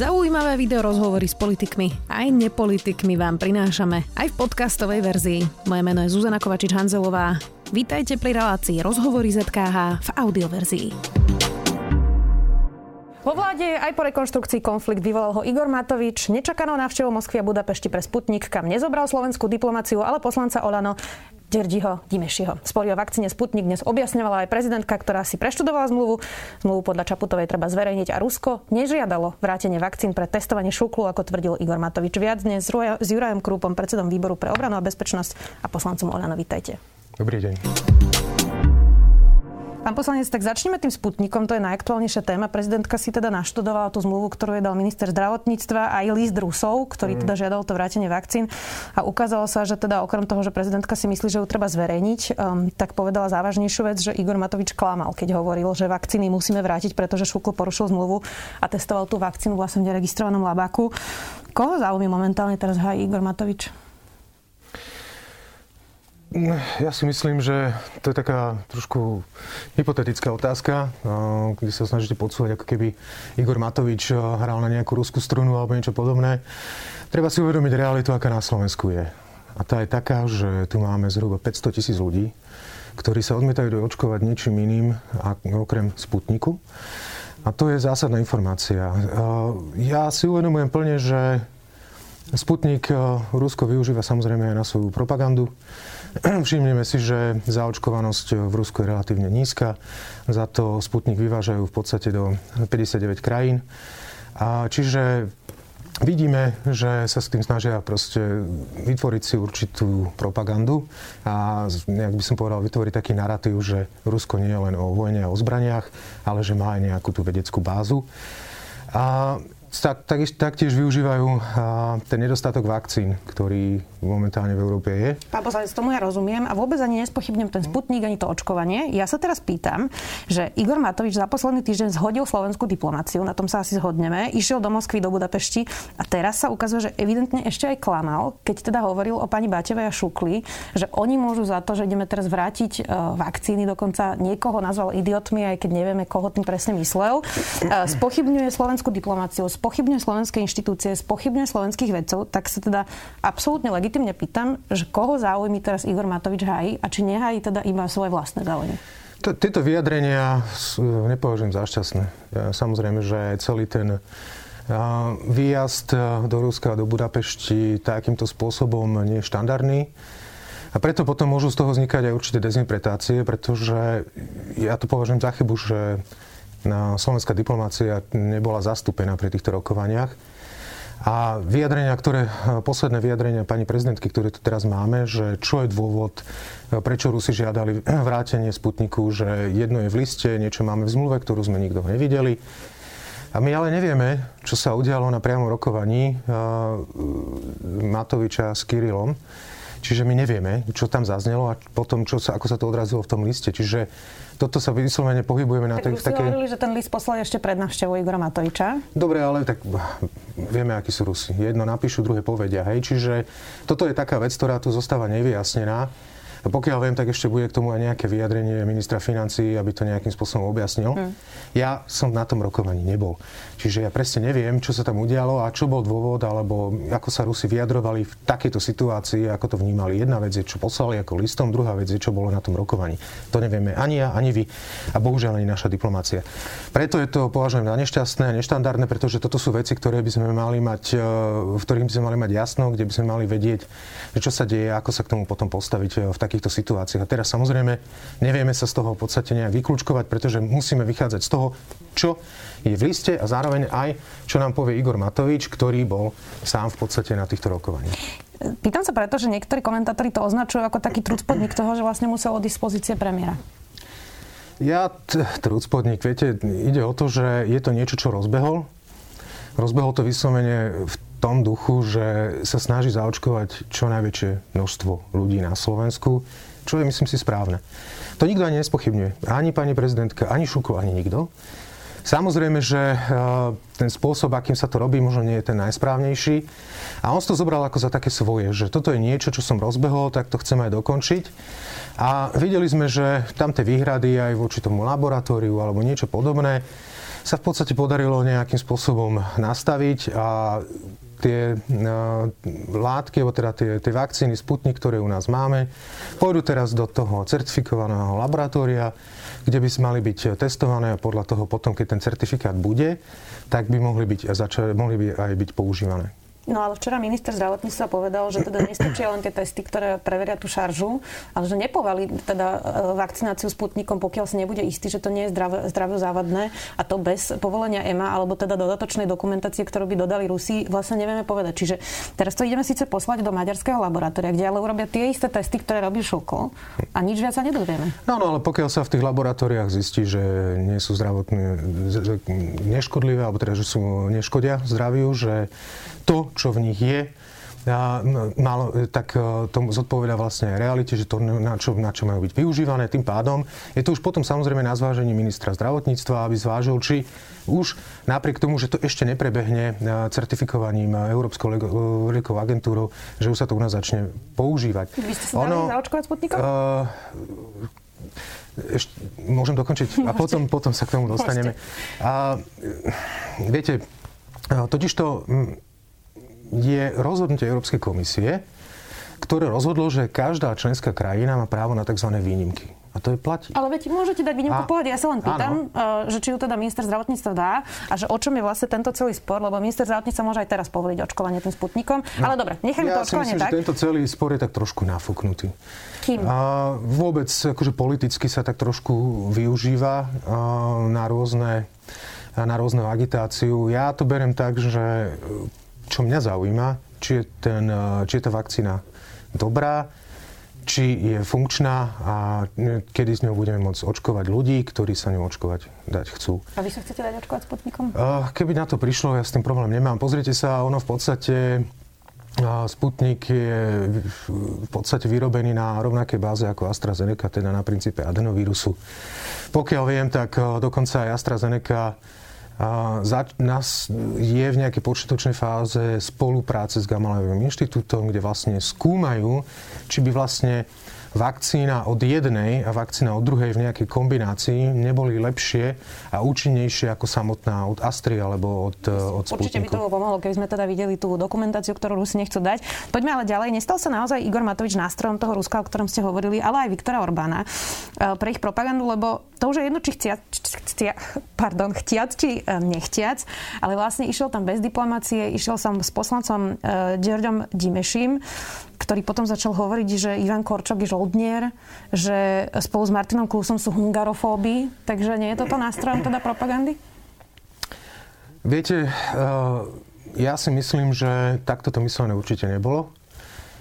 Zaujímavé video rozhovory s politikmi aj nepolitikmi vám prinášame aj v podcastovej verzii. Moje meno je Zuzana Kovačič-Hanzelová. Vítajte pri relácii Rozhovory ZKH v audioverzii. Vo vláde aj po rekonštrukcii konflikt vyvolal ho Igor Matovič. Nečakanou návštevou Moskvy a Budapešti pre Sputnik, kam nezobral slovenskú diplomáciu, ale poslanca Olano Derdiho Dimešiho. Spory o vakcíne Sputnik dnes objasňovala aj prezidentka, ktorá si preštudovala zmluvu. Zmluvu podľa Čaputovej treba zverejniť a Rusko nežiadalo vrátenie vakcín pre testovanie šuklu, ako tvrdil Igor Matovič. Viac dnes s Jurajom Krúpom, predsedom výboru pre obranu a bezpečnosť a poslancom Olano. Vítajte. Dobrý deň. Pán poslanec, tak začneme tým Sputnikom, to je najaktuálnejšia téma. Prezidentka si teda naštudovala tú zmluvu, ktorú je dal minister zdravotníctva aj list Rusov, ktorý mm. teda žiadal to vrátenie vakcín. A ukázalo sa, že teda okrem toho, že prezidentka si myslí, že ju treba zverejniť, um, tak povedala závažnejšiu vec, že Igor Matovič klamal, keď hovoril, že vakcíny musíme vrátiť, pretože Šukl porušil zmluvu a testoval tú vakcínu vlastne v neregistrovanom labáku. Koho zaujíma momentálne teraz hájí Igor Matovič? Ja si myslím, že to je taká trošku hypotetická otázka, kde sa snažíte podsúvať, ako keby Igor Matovič hral na nejakú ruskú strunu alebo niečo podobné. Treba si uvedomiť realitu, aká na Slovensku je. A tá je taká, že tu máme zhruba 500 tisíc ľudí, ktorí sa odmietajú očkovať ničím iným, okrem Sputniku. A to je zásadná informácia. Ja si uvedomujem plne, že Sputnik Rusko využíva samozrejme aj na svoju propagandu. Všimneme si, že zaočkovanosť v Rusku je relatívne nízka. Za to Sputnik vyvážajú v podstate do 59 krajín. A čiže vidíme, že sa s tým snažia proste vytvoriť si určitú propagandu a, nejak by som povedal, vytvoriť taký narratív, že Rusko nie je len o vojne a o zbraniach, ale že má aj nejakú tú vedeckú bázu. A tak, tak, taktiež využívajú ten nedostatok vakcín, ktorý momentálne v Európe je. Pán poslanec, tomu ja rozumiem a vôbec ani nespochybnem ten sputník, ani to očkovanie. Ja sa teraz pýtam, že Igor Matovič za posledný týždeň zhodil slovenskú diplomáciu, na tom sa asi zhodneme, išiel do Moskvy, do Budapešti a teraz sa ukazuje, že evidentne ešte aj klamal, keď teda hovoril o pani Bátevej a Šukli, že oni môžu za to, že ideme teraz vrátiť uh, vakcíny, dokonca niekoho nazval idiotmi, aj keď nevieme, koho tým presne myslel. Uh, spochybňuje slovenskú diplomáciu, spochybňuje slovenské inštitúcie, spochybňuje slovenských vedcov, tak sa teda absolútne legitimne pýtam, že koho záujmy teraz Igor Matovič hájí a či nehájí teda iba svoje vlastné záujmy. Tieto vyjadrenia nepovažujem za šťastné. Samozrejme, že celý ten výjazd do Ruska do Budapešti takýmto spôsobom nie je štandardný. A preto potom môžu z toho vznikať aj určité dezinterpretácie, pretože ja to považujem za chybu, že slovenská diplomácia nebola zastúpená pri týchto rokovaniach. A vyjadrenia, ktoré, posledné vyjadrenia pani prezidentky, ktoré tu teraz máme, že čo je dôvod, prečo Rusi žiadali vrátenie Sputniku, že jedno je v liste, niečo máme v zmluve, ktorú sme nikto nevideli. A my ale nevieme, čo sa udialo na priamom rokovaní Matoviča s Kirilom. Čiže my nevieme, čo tam zaznelo a potom, čo sa, ako sa to odrazilo v tom liste. Čiže toto sa vyslovene pohybujeme na tej... Tak takej... hovorili, že ten list poslali ešte pred návštevou Igora Matoviča. Dobre, ale tak vieme, akí sú Rusi. Jedno napíšu, druhé povedia. Hej? Čiže toto je taká vec, ktorá tu zostáva nevyjasnená. A pokiaľ viem, tak ešte bude k tomu aj nejaké vyjadrenie ministra financí, aby to nejakým spôsobom objasnil. Hmm. Ja som na tom rokovaní nebol. Čiže ja presne neviem, čo sa tam udialo a čo bol dôvod, alebo ako sa Rusi vyjadrovali v takejto situácii, ako to vnímali. Jedna vec je, čo poslali ako listom, druhá vec je, čo bolo na tom rokovaní. To nevieme ani ja, ani vy a bohužiaľ ani naša diplomácia. Preto je to považujem za nešťastné a neštandardné, pretože toto sú veci, ktoré by sme mali mať, e, v ktorých by sme mali mať jasno, kde by sme mali vedieť, čo sa deje, ako sa k tomu potom postaviť e, v takýchto situáciách. A teraz samozrejme nevieme sa z toho v podstate nejak vyklúčkovať, pretože musíme vychádzať z toho, čo je v liste a zároveň aj, čo nám povie Igor Matovič, ktorý bol sám v podstate na týchto rokovaní. Pýtam sa preto, že niektorí komentátori to označujú ako taký trúcpodnik toho, že vlastne musel od dispozície premiéra. Ja, t- trúcpodnik, viete, ide o to, že je to niečo, čo rozbehol. Rozbehol to vyslovene v tom duchu, že sa snaží zaočkovať čo najväčšie množstvo ľudí na Slovensku, čo je, myslím si, správne. To nikto ani nespochybňuje. Ani pani prezidentka, ani Šuko, ani nikto. Samozrejme, že eh, ten spôsob, akým sa to robí, možno nie je ten najsprávnejší. A on to zobral ako za také svoje, že toto je niečo, čo som rozbehol, tak to chcem aj dokončiť. A videli sme, že tam tie výhrady aj voči tomu laboratóriu alebo niečo podobné, sa v podstate podarilo nejakým spôsobom nastaviť a tie látky, alebo teda tie, tie vakcíny Sputnik, ktoré u nás máme, pôjdu teraz do toho certifikovaného laboratória, kde by mali byť testované a podľa toho potom, keď ten certifikát bude, tak by mohli, byť, zača- mohli by aj byť používané. No ale včera minister zdravotníctva povedal, že teda nestačia len tie testy, ktoré preveria tú šaržu, ale že nepovali teda e, vakcináciu Sputnikom, pokiaľ si nebude istý, že to nie je zdravé, zdravé závadné a to bez povolenia EMA alebo teda dodatočnej dokumentácie, ktorú by dodali Rusi, vlastne nevieme povedať. Čiže teraz to ideme síce poslať do maďarského laboratória, kde ale urobia tie isté testy, ktoré robí Šuko a nič viac sa nedozvieme. No, no, ale pokiaľ sa v tých laboratóriách zistí, že nie sú zdravotné, neškodlivé, alebo teda, že sú neškodia zdraviu, že to, čo v nich je, a malo, tak e, tomu zodpoveda vlastne realite, že to na čo, na čo majú byť využívané. Tým pádom je to už potom samozrejme na zvážení ministra zdravotníctva, aby zvážil, či už napriek tomu, že to ešte neprebehne e, certifikovaním Európskou liekovou agentúrou, že už sa to u nás začne používať. Vy ste sa ono, zaočkovať Sputnikom? Uh, ešte, môžem dokončiť a potom, potom sa k tomu dostaneme. A, viete, totižto je rozhodnutie Európskej komisie, ktoré rozhodlo, že každá členská krajina má právo na tzv. výnimky. A to je platí. Ale veď môžete dať výnimku pohľad. Ja sa len pýtam, áno. Eh, že či ju teda minister zdravotníctva dá a že o čom je vlastne tento celý spor, lebo minister zdravotníctva môže aj teraz povoliť očkovanie tým sputnikom. No. Ale dobre, nechajme ja to očkovanie myslím, tak. Že tento celý spor je tak trošku nafúknutý. Kým? A vôbec akože politicky sa tak trošku využíva na rôzne na rôznu agitáciu. Ja to berem tak, že čo mňa zaujíma, či je, ten, e, či je tá vakcína dobrá, či je funkčná a kedy s ňou budeme môcť očkovať ľudí, ktorí sa ňou očkovať dať chcú. A vy sa chcete dať očkovať Sputnikom? Keby na to prišlo, ja s tým problém nemám. Pozrite sa, ono v podstate Sputnik je v podstate vyrobený na rovnakej báze ako AstraZeneca, teda na princípe adenovírusu. Pokiaľ viem, tak e, dokonca aj AstraZeneca nás je v nejakej počítočnej fáze spolupráce s Gamalajovým inštitútom, kde vlastne skúmajú, či by vlastne vakcína od jednej a vakcína od druhej v nejakej kombinácii neboli lepšie a účinnejšie ako samotná od Astry alebo od, od Sputniku. Určite by to pomohlo, keby sme teda videli tú dokumentáciu, ktorú Rusi nechcú dať. Poďme ale ďalej. Nestal sa naozaj Igor Matovič nástrojom toho Ruska, o ktorom ste hovorili, ale aj Viktora Orbána e, pre ich propagandu, lebo to už je jedno, či chcia, chcia, pardon, chtiac, či e, nechtiac, ale vlastne išiel tam bez diplomácie, išiel som s poslancom uh, Ďorďom Dimeším, ktorý potom začal hovoriť, že Ivan Korčok je žoldnier, že spolu s Martinom Klusom sú hungarofóby, takže nie je toto nástrojom teda propagandy? Viete, eh, ja si myslím, že takto to myslené určite nebolo.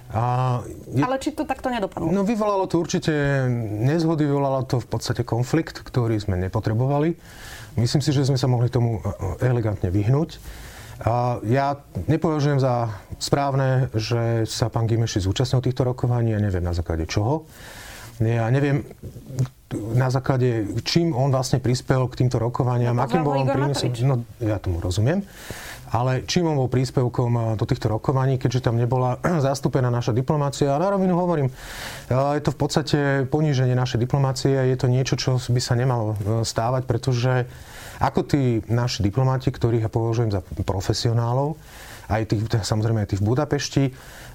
A je, Ale či to takto nedopadlo? No vyvolalo to určite nezhody, vyvolalo to v podstate konflikt, ktorý sme nepotrebovali. Myslím si, že sme sa mohli tomu eh, elegantne vyhnúť. A ja nepovažujem za správne, že sa pán Gimeši zúčastnil týchto rokovaní, ja neviem na základe čoho. Ja neviem na základe, čím on vlastne prispel k týmto rokovaniam, no, akým bol on prínosom. No, ja tomu rozumiem. Ale čím bol príspevkom eh, do týchto rokovaní, keďže tam nebola zastúpená naša diplomácia. A na rovinu hovorím, eh, je to v podstate poníženie našej diplomácie. Je to niečo, čo by sa nemalo eh, stávať, pretože ako tí naši diplomati, ktorých ja považujem za profesionálov, aj tých, samozrejme aj tých v Budapešti,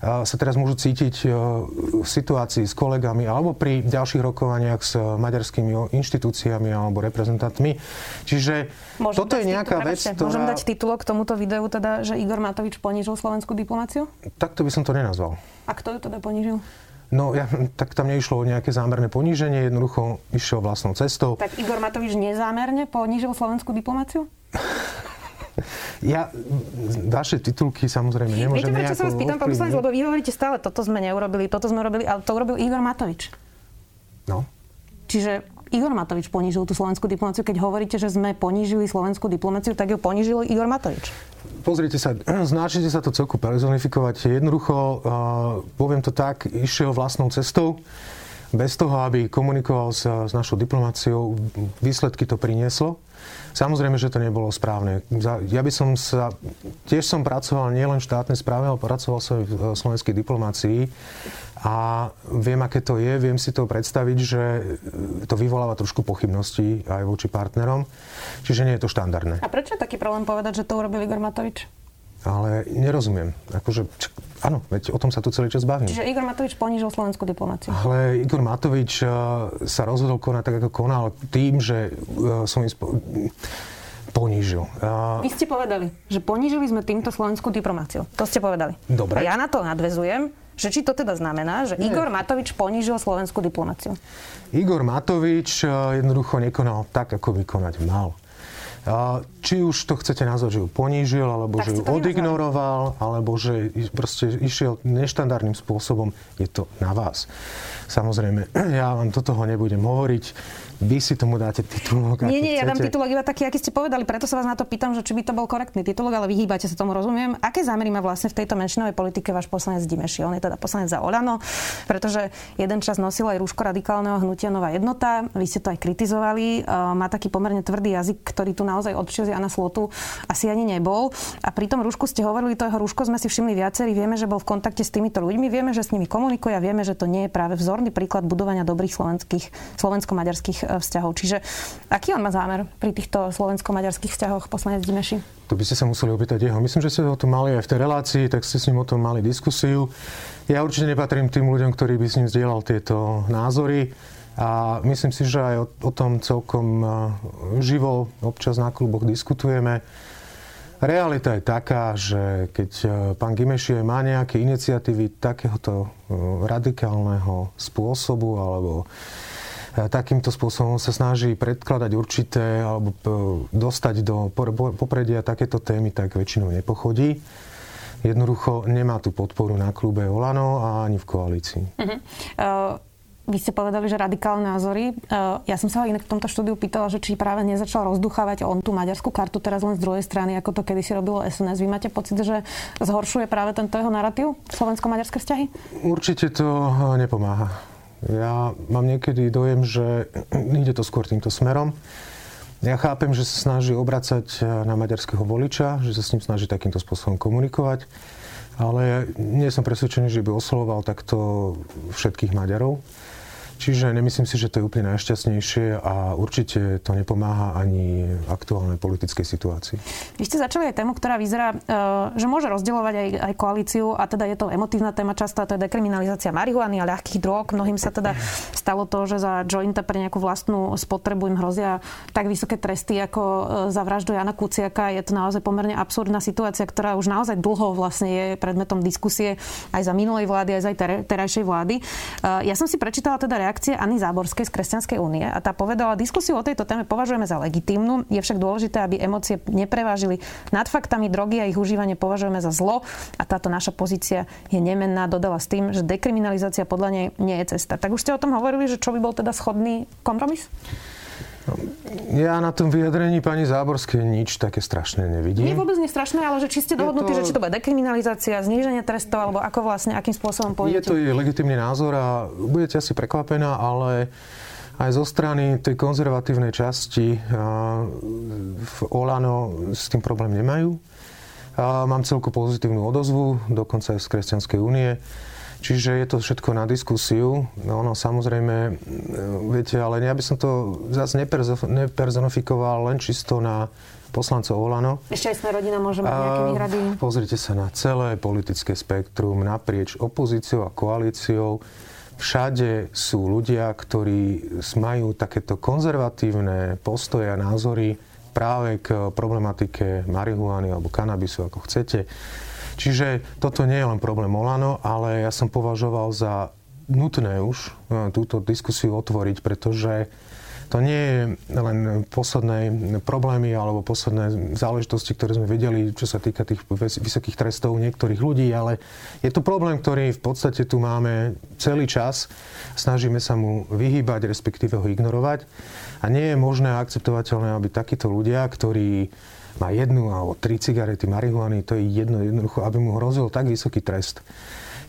sa teraz môžu cítiť v situácii s kolegami alebo pri ďalších rokovaniach s maďarskými inštitúciami alebo reprezentantmi. Čiže môžem toto je nejaká vec, ktorá... Môžem dať titulok k tomuto videu, teda, že Igor Matovič ponížil slovenskú diplomáciu? Takto by som to nenazval. A kto ju teda ponížil? No, ja, tak tam neišlo o nejaké zámerné poníženie, jednoducho išiel vlastnou cestou. Tak Igor Matovič nezámerne ponížil slovenskú diplomáciu? Ja vaše titulky samozrejme nemôžem Viete, prečo sa vás pýtam, pán poslanec, lebo vy hovoríte stále, toto sme neurobili, toto sme urobili, ale to urobil Igor Matovič. No. Čiže Igor Matovič ponížil tú slovenskú diplomáciu. Keď hovoríte, že sme ponížili slovenskú diplomáciu, tak ju ponížil Igor Matovič pozrite sa, snažite sa to celku personifikovať. Jednoducho, uh, poviem to tak, išiel vlastnou cestou. Bez toho, aby komunikoval s, s našou diplomáciou, výsledky to prinieslo. Samozrejme, že to nebolo správne. Ja by som sa... Tiež som pracoval nielen v štátnej správe, ale pracoval som v slovenskej diplomácii a viem, aké to je, viem si to predstaviť, že to vyvoláva trošku pochybností aj voči partnerom. Čiže nie je to štandardné. A prečo je taký problém povedať, že to urobil Igor Matovič? Ale nerozumiem. Akože, áno, veď o tom sa tu celý čas bavím. Čiže Igor Matovič ponížil slovenskú diplomáciu. Ale Igor Matovič uh, sa rozhodol konať tak, ako konal tým, že uh, som im spo- ponížil. Uh... Vy ste povedali, že ponížili sme týmto slovenskú diplomáciu. To ste povedali. Dobre. A ja na to nadvezujem, že či to teda znamená, že Nie. Igor Matovič ponížil slovenskú diplomáciu. Igor Matovič jednoducho nekonal tak, ako by konať mal. Či už to chcete nazvať, že ju ponížil, alebo tak že ju odignoroval, alebo že proste išiel neštandardným spôsobom, je to na vás. Samozrejme, ja vám do toho nebudem hovoriť vy si tomu dáte titulok. Nie, nie, ja dám titulok iba taký, aký ste povedali, preto sa vás na to pýtam, že či by to bol korektný titulok, ale vyhýbate sa tomu, rozumiem. Aké zámery má vlastne v tejto menšinovej politike váš poslanec Dimeši? On je teda poslanec za Olano, pretože jeden čas nosil aj rúško radikálneho hnutia Nová jednota. Vy ste to aj kritizovali. Má taký pomerne tvrdý jazyk, ktorý tu naozaj od Jana Slotu asi ani nebol. A pri tom rúšku ste hovorili, to jeho rúško sme si všimli viacerí. Vieme, že bol v kontakte s týmito ľuďmi, vieme, že s nimi komunikuje a vieme, že to nie je práve vzorný príklad budovania dobrých slovenských, slovensko-maďarských E, vzťahov. Čiže aký on má zámer pri týchto slovensko-maďarských vzťahoch, poslanec Dimeši? To by ste sa museli opýtať jeho. Myslím, že ste o tom mali aj v tej relácii, tak ste s ním o tom mali diskusiu. Ja určite nepatrím tým ľuďom, ktorí by s ním zdieľal tieto názory. A myslím si, že aj o, o tom celkom e, živo občas na kluboch diskutujeme. Realita je taká, že keď e, pán Gimešie má nejaké iniciatívy takéhoto radikálneho spôsobu alebo takýmto spôsobom sa snaží predkladať určité alebo e, dostať do popredia takéto témy, tak väčšinou nepochodí. Jednoducho nemá tú podporu na klube Olano a ani v koalícii. Uh-huh. Uh... Vy ste povedali, že radikálne názory. E, ja som sa ho inak v tomto štúdiu pýtala, že či práve nezačal rozduchávať on tú maďarskú kartu teraz len z druhej strany, ako to kedysi robilo SNS. Vy máte pocit, že zhoršuje práve tento jeho narratív slovensko-maďarské vzťahy? Určite to nepomáha. Ja mám niekedy dojem, že ide to skôr týmto smerom. Ja chápem, že sa snaží obracať na maďarského voliča, že sa s ním snaží takýmto spôsobom komunikovať, ale nie som presvedčený, že by oslovoval takto všetkých Maďarov. Čiže nemyslím si, že to je úplne najšťastnejšie a určite to nepomáha ani aktuálnej politickej situácii. Vy ste začali aj tému, ktorá vyzerá, e, že môže rozdielovať aj, aj koalíciu a teda je to emotívna téma často, to je dekriminalizácia marihuany a ľahkých drog. Mnohým sa teda stalo to, že za jointa pre nejakú vlastnú spotrebu im hrozia tak vysoké tresty ako e, za vraždu Jana Kuciaka. Je to naozaj pomerne absurdná situácia, ktorá už naozaj dlho vlastne je predmetom diskusie aj za minulej vlády, aj za terajšej vlády. E, ja som si prečítala teda reakcie Ani Záborskej z Kresťanskej únie a tá povedala, diskusiu o tejto téme považujeme za legitímnu, je však dôležité, aby emócie neprevážili nad faktami, drogy a ich užívanie považujeme za zlo a táto naša pozícia je nemenná, dodala s tým, že dekriminalizácia podľa nej nie je cesta. Tak už ste o tom hovorili, že čo by bol teda schodný kompromis? Ja na tom vyjadrení pani Záborskej nič také strašné nevidím. Nie vôbec nie strašné, ale že či ste dohodnutí, to... že či to bude dekriminalizácia, zníženie trestov, alebo ako vlastne, akým spôsobom pôjdete? Je to jej legitimný názor a budete asi prekvapená, ale aj zo strany tej konzervatívnej časti v Olano s tým problém nemajú. Mám celku pozitívnu odozvu, dokonca aj z Kresťanskej únie. Čiže je to všetko na diskusiu. No, no samozrejme, viete, ale ja by som to zase nepersonifikoval len čisto na poslancov Olano. Ešte aj sme rodina môže mať nejaké výhrady. Pozrite sa na celé politické spektrum naprieč opozíciou a koalíciou. Všade sú ľudia, ktorí majú takéto konzervatívne postoje a názory práve k problematike marihuany alebo kanabisu, ako chcete. Čiže toto nie je len problém Olano, ale ja som považoval za nutné už e, túto diskusiu otvoriť, pretože to nie je len posledné problémy alebo posledné záležitosti, ktoré sme vedeli, čo sa týka tých vysokých trestov niektorých ľudí, ale je to problém, ktorý v podstate tu máme celý čas. Snažíme sa mu vyhýbať, respektíve ho ignorovať. A nie je možné a akceptovateľné, aby takíto ľudia, ktorí má jednu alebo tri cigarety marihuany, to je jedno jednoducho, aby mu hrozil tak vysoký trest.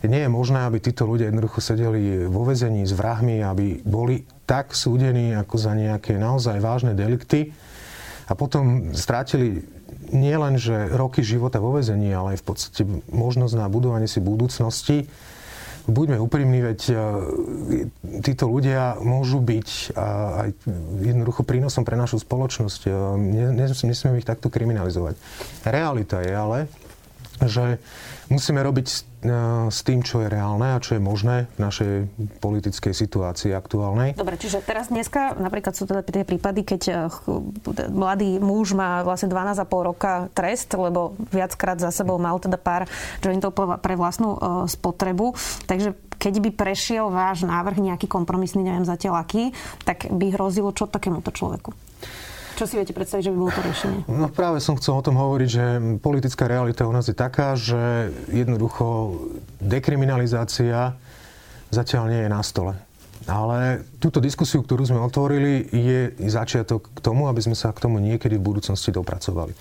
nie je možné, aby títo ľudia jednoducho sedeli vo vezení s vrahmi, aby boli tak súdení ako za nejaké naozaj vážne delikty a potom strátili nie len, že roky života vo vezení, ale aj v podstate možnosť na budovanie si budúcnosti. Buďme úprimní, veď e, títo ľudia môžu byť aj jednoducho prínosom pre našu spoločnosť. E, nesmieme ich takto kriminalizovať. Realita je ale, že musíme robiť s tým, čo je reálne a čo je možné v našej politickej situácii aktuálnej. Dobre, čiže teraz dneska napríklad sú teda tie prípady, keď e, mladý muž má vlastne 12,5 roka trest, lebo viackrát za sebou mal teda pár jointov pre vlastnú e, spotrebu. Takže keď by prešiel váš návrh nejaký kompromisný, neviem zatiaľ aký, tak by hrozilo čo takémuto človeku? Čo si viete predstaviť, že by bolo to riešenie? No práve som chcel o tom hovoriť, že politická realita u nás je taká, že jednoducho dekriminalizácia zatiaľ nie je na stole. Ale túto diskusiu, ktorú sme otvorili, je začiatok k tomu, aby sme sa k tomu niekedy v budúcnosti dopracovali.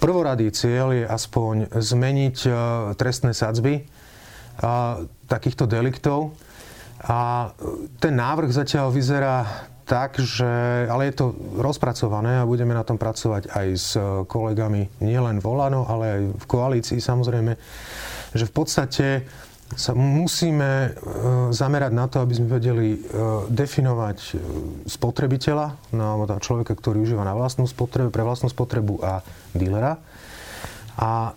Prvoradý cieľ je aspoň zmeniť e, trestné sadzby takýchto deliktov. A ten návrh zatiaľ vyzerá tak, že, ale je to rozpracované a budeme na tom pracovať aj s kolegami nielen v ale aj v koalícii samozrejme, že v podstate sa musíme e, zamerať na to, aby sme vedeli e, definovať e, spotrebiteľa, no, alebo človeka, ktorý užíva na vlastnú spotrebu, pre vlastnú spotrebu a dílera. A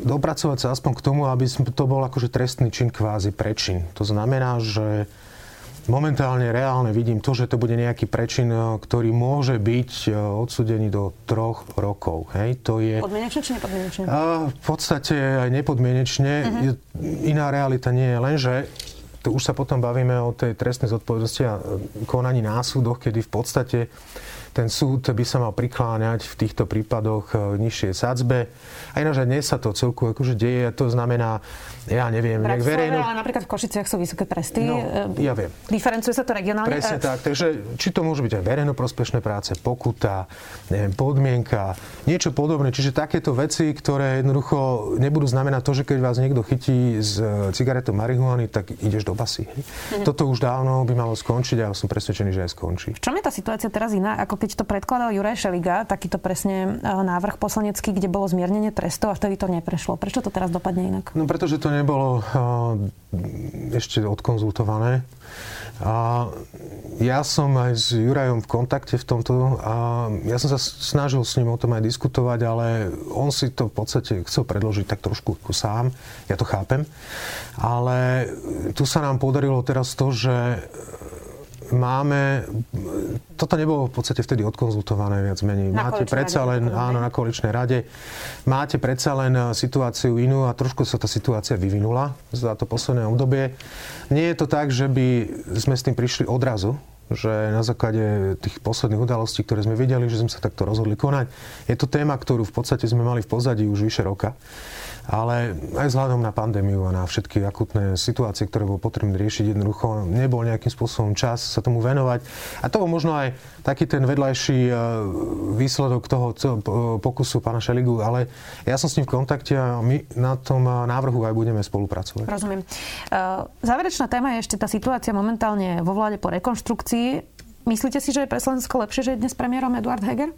dopracovať sa aspoň k tomu, aby to bol akože trestný čin kvázi prečin. To znamená, že momentálne reálne vidím to, že to bude nejaký prečin, e, ktorý môže byť e, odsudený do troch rokov. Hej, to je... Podmienečne či nepodmienečne? v podstate aj nepodmienečne. Uh-huh. Iná realita nie je len, že to už sa potom bavíme o tej trestnej zodpovednosti a konaní násúdoch, kedy v podstate ten súd by sa mal prikláňať v týchto prípadoch e, nižšie sadzbe. A ináč aj dnes sa to celku akože deje, to znamená, ja neviem, nejak verejno... ale napríklad v Košiciach sú vysoké tresty. No, e, ja viem. Diferencuje sa to regionálne? Presne tak, takže či to môže byť aj verejnoprospešné práce, pokuta, neviem, podmienka, niečo podobné. Čiže takéto veci, ktoré jednoducho nebudú znamenať to, že keď vás niekto chytí s e, cigaretou marihuany, tak ideš do basy. Mhm. Toto už dávno by malo skončiť a ja som presvedčený, že aj skončí. V čom je tá situácia teraz iná, ako keď to predkladal Juraj Šeliga, takýto presne e, návrh poslanecký, kde bolo zmiernenie trestov a vtedy to neprešlo. Prečo to teraz dopadne inak? No pretože to nebolo uh, ešte odkonzultované. A ja som aj s Jurajom v kontakte v tomto a ja som sa snažil s ním o tom aj diskutovať, ale on si to v podstate chcel predložiť tak trošku sám. Ja to chápem. Ale tu sa nám podarilo teraz to, že máme, toto nebolo v podstate vtedy odkonzultované viac menej. Na máte predsa len, rade, áno, na koaličnej rade, máte predsa len eh, situáciu inú a trošku sa tá situácia vyvinula za to posledné obdobie. Nie je to tak, že by sme s tým prišli odrazu, že na základe tých posledných udalostí, ktoré sme videli, že sme sa takto rozhodli konať. Je to téma, ktorú v podstate sme mali v pozadí už vyše roka ale aj vzhľadom na pandémiu a na všetky akutné situácie, ktoré bolo potrebné riešiť, jednoducho nebol nejakým spôsobom čas sa tomu venovať. A to bol možno aj taký ten vedľajší e, výsledok toho pokusu pána Šeligu, ale ja som s ním v kontakte a my na tom návrhu aj budeme spolupracovať. Rozumiem. E, záverečná téma je ešte tá situácia momentálne vo vláde po rekonštrukcii. Myslíte si, že je pre Slovensko lepšie, že je dnes premiérom Eduard Heger?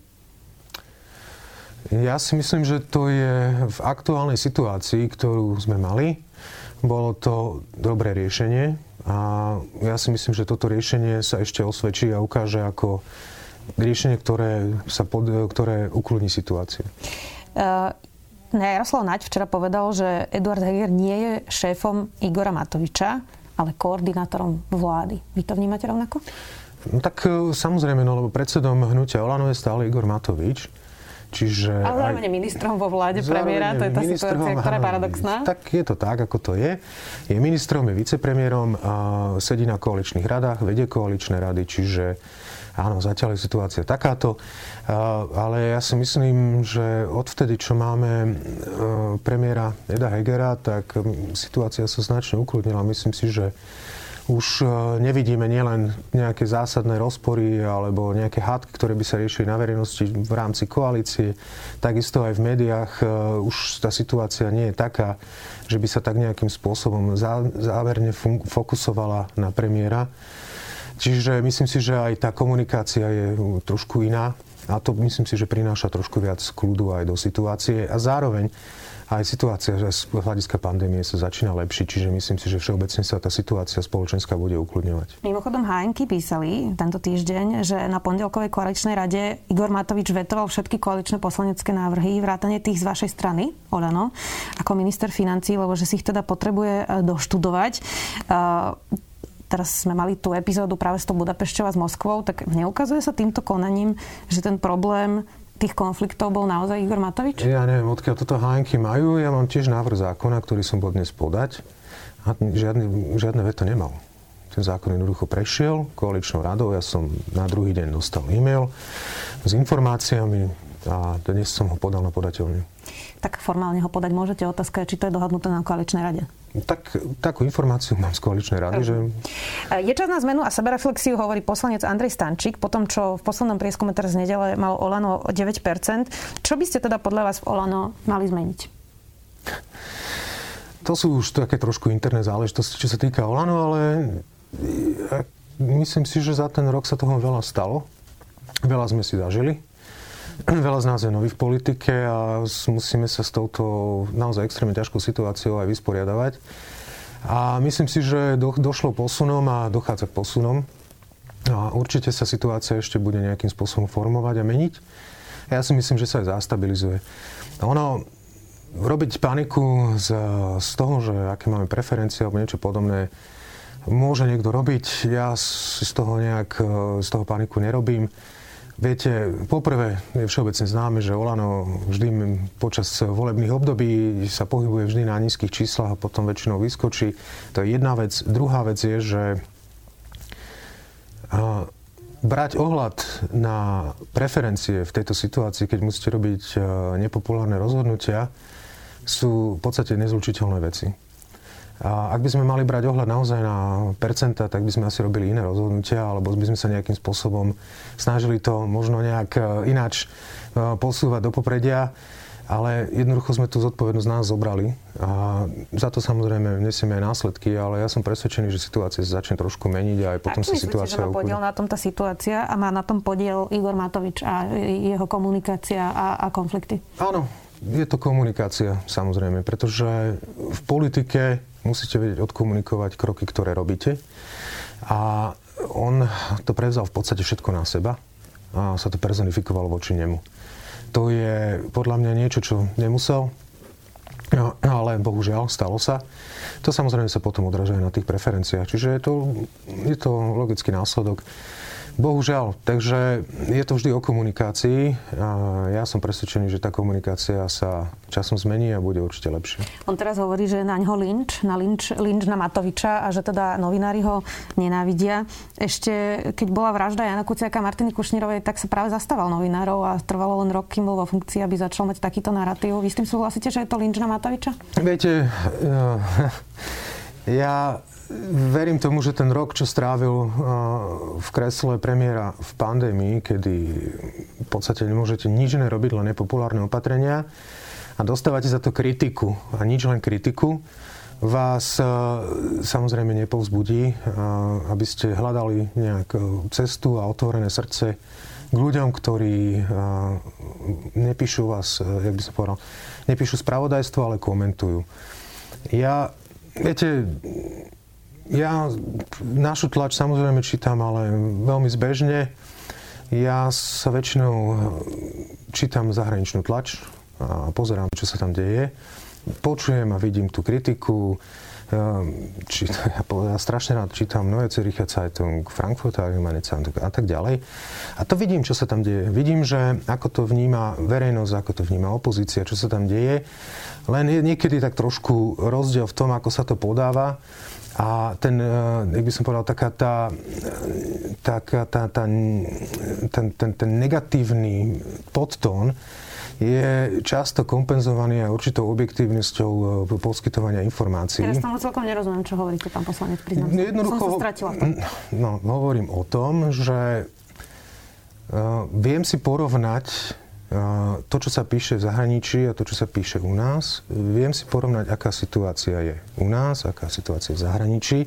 Ja si myslím, že to je v aktuálnej situácii, ktorú sme mali, bolo to dobré riešenie a ja si myslím, že toto riešenie sa ešte osvedčí a ukáže ako riešenie, ktoré, sa pod, ktoré ukludní situáciu. Uh... Jaroslav Naď včera povedal, že Eduard Heger nie je šéfom Igora Matoviča, ale koordinátorom vlády. Vy to vnímate rovnako? No tak e, samozrejme, no lebo predsedom hnutia Olano je stále Igor Matovič. Čiže Ale zároveň ministrom vo vláde premiéra, to je tá situácia, ktorá je paradoxná. Tak je to tak, ako to je. Je ministrom, je vicepremiérom, a sedí na koaličných radách, vedie koaličné rady, čiže áno, zatiaľ je situácia takáto. Ale ja si myslím, že odvtedy, čo máme e, premiéra Eda Hegera, tak situácia sa značne ukludnila. Myslím si, že už nevidíme nielen nejaké zásadné rozpory alebo nejaké hádky, ktoré by sa riešili na verejnosti v rámci koalície, takisto aj v médiách už tá situácia nie je taká, že by sa tak nejakým spôsobom záverne fokusovala na premiéra. Čiže myslím si, že aj tá komunikácia je trošku iná a to myslím si, že prináša trošku viac kľudu aj do situácie a zároveň aj situácia že z hľadiska pandémie sa začína lepšiť, čiže myslím si, že všeobecne sa tá situácia spoločenská bude ukludňovať. Mimochodom HNK písali tento týždeň, že na pondelkovej koaličnej rade Igor Matovič vetoval všetky koaličné poslanecké návrhy, vrátane tých z vašej strany, Olano, ako minister financí, lebo že si ich teda potrebuje e, doštudovať teraz sme mali tú epizódu práve s tou Budapešťou a s Moskvou, tak neukazuje sa týmto konaním, že ten problém tých konfliktov bol naozaj Igor Matovič? Ja neviem, odkiaľ toto hájenky majú. Ja mám tiež návrh zákona, ktorý som bol dnes podať. A žiadny, žiadne veto nemal. Ten zákon jednoducho prešiel koaličnou radou. Ja som na druhý deň dostal e-mail s informáciami a dnes som ho podal na podateľne. Tak formálne ho podať môžete. Otázka je, či to je dohodnuté na koaličnej rade. Tak, takú informáciu mám z koaličnej rady, že... Je čas na zmenu a sebereflexiu, hovorí poslanec Andrej Stančík, po tom, čo v poslednom prieskume teraz nedele mal Olano 9%. Čo by ste teda podľa vás v Olano mali zmeniť? To sú už také trošku interné záležitosti, čo sa týka Olano, ale myslím si, že za ten rok sa toho veľa stalo. Veľa sme si zažili. Veľa z nás je nových v politike a musíme sa s touto naozaj extrémne ťažkou situáciou aj vysporiadavať. A myslím si, že do, došlo posunom a dochádza k posunom. A určite sa situácia ešte bude nejakým spôsobom formovať a meniť. Ja si myslím, že sa aj zastabilizuje. Ono, robiť paniku z, z toho, že aké máme preferencie alebo niečo podobné, môže niekto robiť. Ja z toho nejak, z toho paniku nerobím. Viete, poprvé je všeobecne známe, že Olano vždy počas volebných období sa pohybuje vždy na nízkych číslach a potom väčšinou vyskočí. To je jedna vec. Druhá vec je, že brať ohľad na preferencie v tejto situácii, keď musíte robiť nepopulárne rozhodnutia, sú v podstate nezlučiteľné veci. A ak by sme mali brať ohľad naozaj na percenta, tak by sme asi robili iné rozhodnutia, alebo by sme sa nejakým spôsobom snažili to možno nejak e, ináč e, posúvať do popredia. Ale jednoducho sme tú zodpovednosť nás zobrali a za to samozrejme nesieme aj následky, ale ja som presvedčený, že situácia sa začne trošku meniť a aj potom sa situácia... že má podiel na tom tá situácia a má na tom podiel Igor Matovič a jeho komunikácia a, a konflikty? Áno, je to komunikácia, samozrejme, pretože v politike musíte vedieť odkomunikovať kroky, ktoré robíte. A on to prevzal v podstate všetko na seba a sa to personifikovalo voči nemu. To je podľa mňa niečo, čo nemusel, ale bohužiaľ stalo sa. To samozrejme sa potom odražuje na tých preferenciách. Čiže je to, je to logický následok. Bohužiaľ, takže je to vždy o komunikácii a ja som presvedčený, že tá komunikácia sa časom zmení a bude určite lepšie. On teraz hovorí, že na ňo lynč, na lynč, lynč na Matoviča a že teda novinári ho nenávidia. Ešte keď bola vražda Jana Kuciaka a Martiny Kušnírovej, tak sa práve zastával novinárov a trvalo len rok, kým bol vo funkcii, aby začal mať takýto narratív. Vy s tým súhlasíte, že je to lynč na Matoviča? Viete, ja verím tomu, že ten rok, čo strávil v kresle premiéra v pandémii, kedy v podstate nemôžete nič iné robiť, len nepopulárne opatrenia a dostávate za to kritiku a nič len kritiku, vás samozrejme nepovzbudí, aby ste hľadali nejakú cestu a otvorené srdce k ľuďom, ktorí nepíšu vás, jak by som povedal, nepíšu spravodajstvo, ale komentujú. Ja, viete, ja našu tlač samozrejme čítam, ale veľmi zbežne. Ja sa väčšinou čítam zahraničnú tlač a pozerám, čo sa tam deje. Počujem a vidím tú kritiku. Či, ja strašne rád čítam Neue Zürcher Zeitung, Frankfurter Allgemeine Zeitung a tak ďalej. A to vidím, čo sa tam deje. Vidím, že ako to vníma verejnosť, ako to vníma opozícia, čo sa tam deje. Len je niekedy tak trošku rozdiel v tom, ako sa to podáva. A ten, eh, jak by som povedal, taká tá, taká tá, tá, ten, ten, ten negatívny podtón je často kompenzovaný aj určitou objektívnosťou e, poskytovania informácií. Teraz tomu celkom nerozumiem, čo hovoríte, pán poslanec, priznám sa. Jednoducho, Som sa stratila. No, hovorím o tom, že uh, viem si porovnať to, čo sa píše v zahraničí a to, čo sa píše u nás, viem si porovnať, aká situácia je u nás, aká situácia je v zahraničí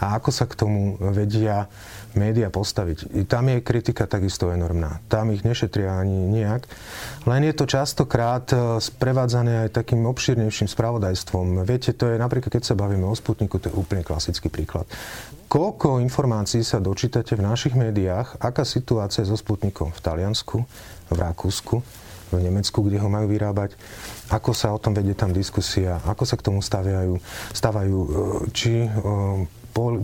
a ako sa k tomu vedia média postaviť. Tam je kritika takisto enormná. Tam ich nešetria ani nejak. Len je to častokrát e, sprevádzané aj takým obšírnejším spravodajstvom. Viete, to je napríklad, keď sa bavíme o Sputniku, to je úplne klasický príklad. Koľko informácií sa dočítate v našich médiách, aká situácia so Sputnikom v Taliansku, v Rakúsku, v Nemecku, kde ho majú vyrábať, ako sa o tom vedie tam diskusia, ako sa k tomu staviajú, stavajú e, či e,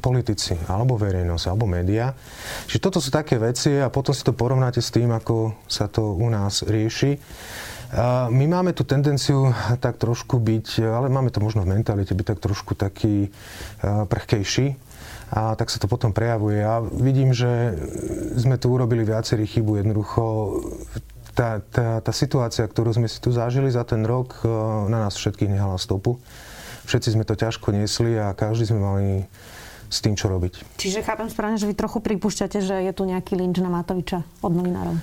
politici, alebo verejnosť, alebo média. Čiže toto sú také veci a potom si to porovnáte s tým, ako sa to u nás rieši. My máme tú tendenciu tak trošku byť, ale máme to možno v mentalite, byť tak trošku taký e, prchkejší a tak sa to potom prejavuje. Ja vidím, že sme tu urobili viacerý chybu. Jednoducho tá, tá, tá situácia, ktorú sme si tu zažili za ten rok, e, na nás všetkých nehala stopu. Všetci sme to ťažko niesli a každý sme mali s tým, čo robiť. Čiže chápem správne, že vy trochu pripúšťate, že je tu nejaký lynč na Matoviča od novinárov.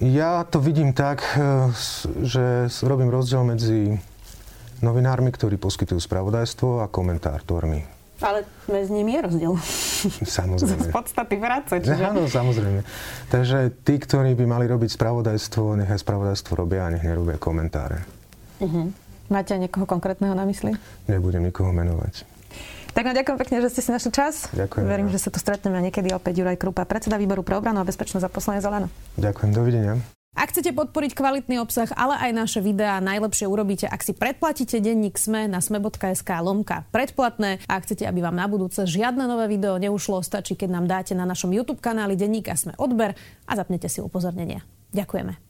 Ja to vidím tak, e, že robím rozdiel medzi novinármi, ktorí poskytujú spravodajstvo a komentátormi. Ale medzi nimi je rozdiel. Samozrejme. Z podstaty práce. Čiže... Áno, samozrejme. Takže tí, ktorí by mali robiť spravodajstvo, nech aj spravodajstvo robia a nech nerobia komentáre. Uh-huh. Máte niekoho konkrétneho na mysli? Nebudem nikoho menovať. Tak no, ďakujem pekne, že ste si našli čas. Ďakujem. Verím, že sa tu stretneme niekedy opäť. Juraj Krupa, predseda výboru pre obranu a bezpečnosť za poslanie Zeleno. Ďakujem, dovidenia. Ak chcete podporiť kvalitný obsah, ale aj naše videá, najlepšie urobíte, ak si predplatíte denník SME na sme.sk lomka predplatné. A ak chcete, aby vám na budúce žiadne nové video neušlo, stačí, keď nám dáte na našom YouTube kanáli denníka SME odber a zapnete si upozornenia. Ďakujeme.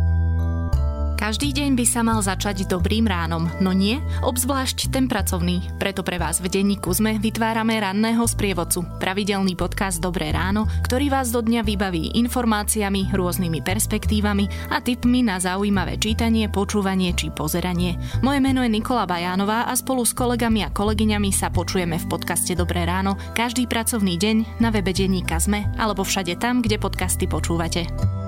Každý deň by sa mal začať dobrým ránom, no nie, obzvlášť ten pracovný. Preto pre vás v denníku sme vytvárame ranného sprievodcu, pravidelný podcast Dobré ráno, ktorý vás do dňa vybaví informáciami, rôznymi perspektívami a tipmi na zaujímavé čítanie, počúvanie či pozeranie. Moje meno je Nikola Bajánová a spolu s kolegami a kolegyňami sa počujeme v podcaste Dobré ráno každý pracovný deň na webe denníka Sme alebo všade tam, kde podcasty počúvate.